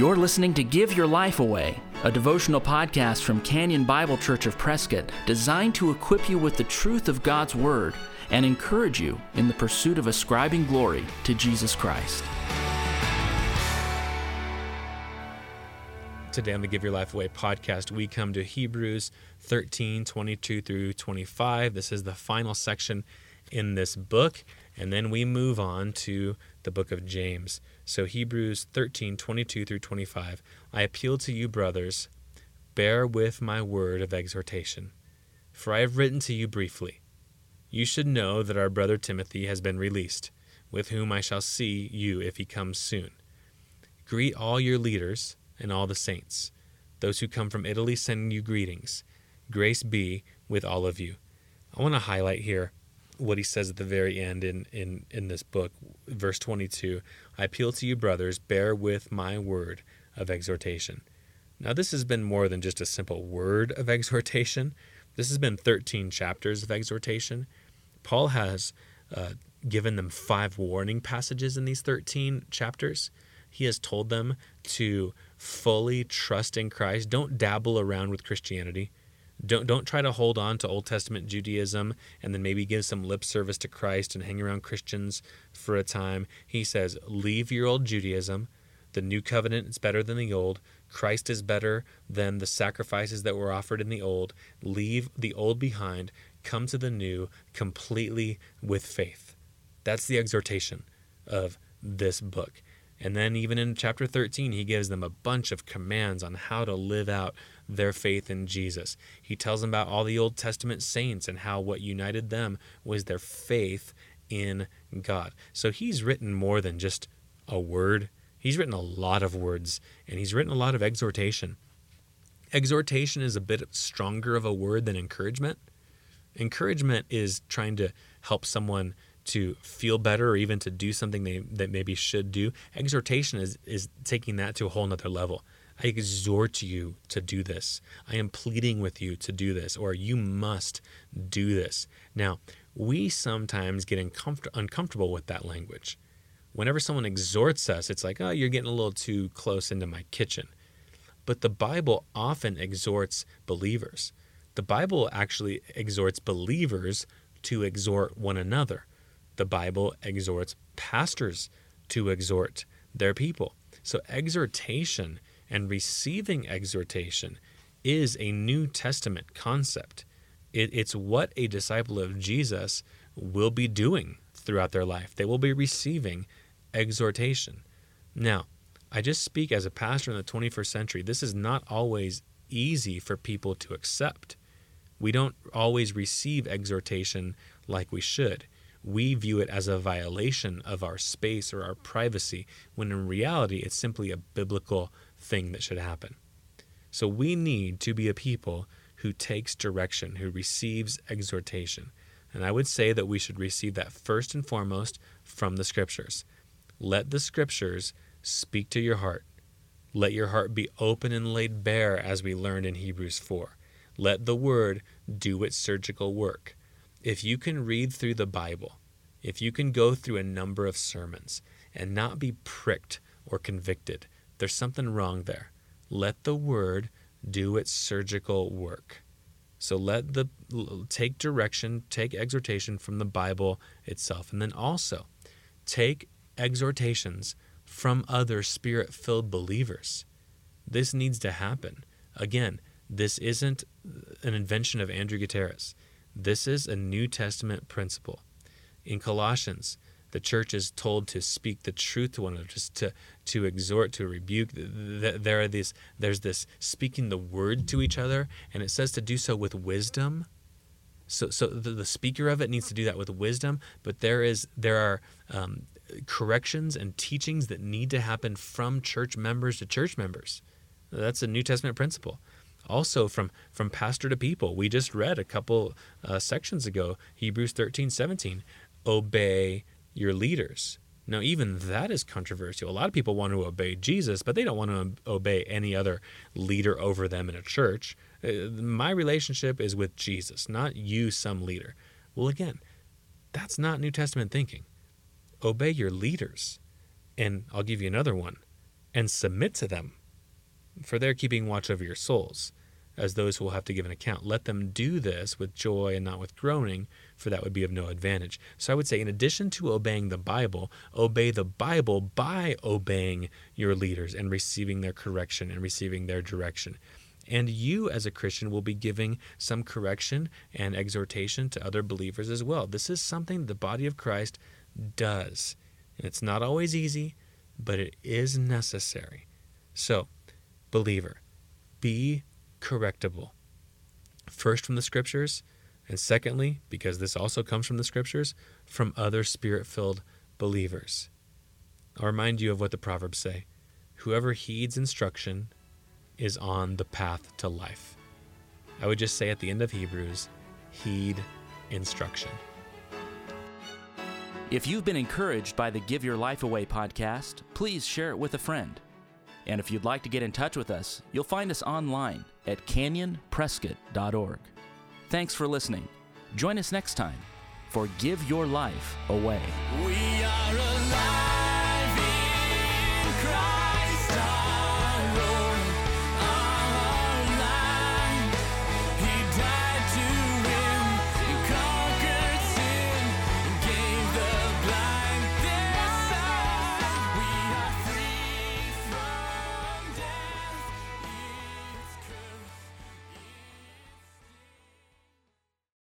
You're listening to Give Your Life Away, a devotional podcast from Canyon Bible Church of Prescott designed to equip you with the truth of God's Word and encourage you in the pursuit of ascribing glory to Jesus Christ. Today on the Give Your Life Away podcast, we come to Hebrews 13 22 through 25. This is the final section in this book. And then we move on to the book of James. So, Hebrews 13 22 through 25. I appeal to you, brothers, bear with my word of exhortation, for I have written to you briefly. You should know that our brother Timothy has been released, with whom I shall see you if he comes soon. Greet all your leaders and all the saints. Those who come from Italy send you greetings. Grace be with all of you. I want to highlight here what he says at the very end in, in, in this book, verse 22 I appeal to you, brothers, bear with my word of exhortation. Now, this has been more than just a simple word of exhortation. This has been 13 chapters of exhortation. Paul has uh, given them five warning passages in these 13 chapters. He has told them to fully trust in Christ. Don't dabble around with Christianity. Don't don't try to hold on to Old Testament Judaism and then maybe give some lip service to Christ and hang around Christians for a time. He says, leave your old Judaism. The new covenant is better than the old. Christ is better than the sacrifices that were offered in the old. Leave the old behind. Come to the new completely with faith. That's the exhortation of this book. And then, even in chapter 13, he gives them a bunch of commands on how to live out their faith in Jesus. He tells them about all the Old Testament saints and how what united them was their faith in God. So he's written more than just a word, he's written a lot of words, and he's written a lot of exhortation. Exhortation is a bit stronger of a word than encouragement. Encouragement is trying to help someone to feel better or even to do something they that maybe should do. Exhortation is is taking that to a whole nother level. I exhort you to do this. I am pleading with you to do this, or you must do this. Now, we sometimes get uncomfortable with that language. Whenever someone exhorts us, it's like, oh, you're getting a little too close into my kitchen. But the Bible often exhorts believers. The Bible actually exhorts believers to exhort one another the Bible exhorts pastors to exhort their people. So, exhortation and receiving exhortation is a New Testament concept. It, it's what a disciple of Jesus will be doing throughout their life. They will be receiving exhortation. Now, I just speak as a pastor in the 21st century. This is not always easy for people to accept. We don't always receive exhortation like we should we view it as a violation of our space or our privacy, when in reality it's simply a biblical thing that should happen. So we need to be a people who takes direction, who receives exhortation. And I would say that we should receive that first and foremost from the scriptures. Let the scriptures speak to your heart. Let your heart be open and laid bare, as we learned in Hebrews 4. Let the word do its surgical work if you can read through the Bible, if you can go through a number of sermons and not be pricked or convicted, there's something wrong there. Let the word do its surgical work. So let the take direction, take exhortation from the Bible itself, and then also take exhortations from other spirit-filled believers. This needs to happen. Again, this isn't an invention of Andrew Gutierrez. This is a New Testament principle. In Colossians, the church is told to speak the truth to one another, just to, to exhort, to rebuke. There are these, there's this speaking the word to each other, and it says to do so with wisdom. So, so the, the speaker of it needs to do that with wisdom, but there is there are um, corrections and teachings that need to happen from church members to church members. That's a New Testament principle also from from pastor to people. We just read a couple uh, sections ago hebrews 13 17 obey your leaders. Now even that is controversial. A lot of people want to obey jesus but they don't want to obey any other leader over them in a church. Uh, my relationship is with jesus not you some leader. Well again that's not new testament thinking. Obey your leaders and i'll give you another one and submit to them, for they're keeping watch over your souls, as those who will have to give an account. Let them do this with joy and not with groaning, for that would be of no advantage. So I would say, in addition to obeying the Bible, obey the Bible by obeying your leaders and receiving their correction and receiving their direction. And you, as a Christian, will be giving some correction and exhortation to other believers as well. This is something the body of Christ does. And it's not always easy, but it is necessary. So, believer, be correctable. First, from the scriptures, and secondly, because this also comes from the scriptures, from other spirit filled believers. I'll remind you of what the Proverbs say Whoever heeds instruction is on the path to life. I would just say at the end of Hebrews, heed instruction. If you've been encouraged by the Give Your Life Away podcast, please share it with a friend. And if you'd like to get in touch with us, you'll find us online at canyonprescott.org. Thanks for listening. Join us next time for Give Your Life Away. We are alive.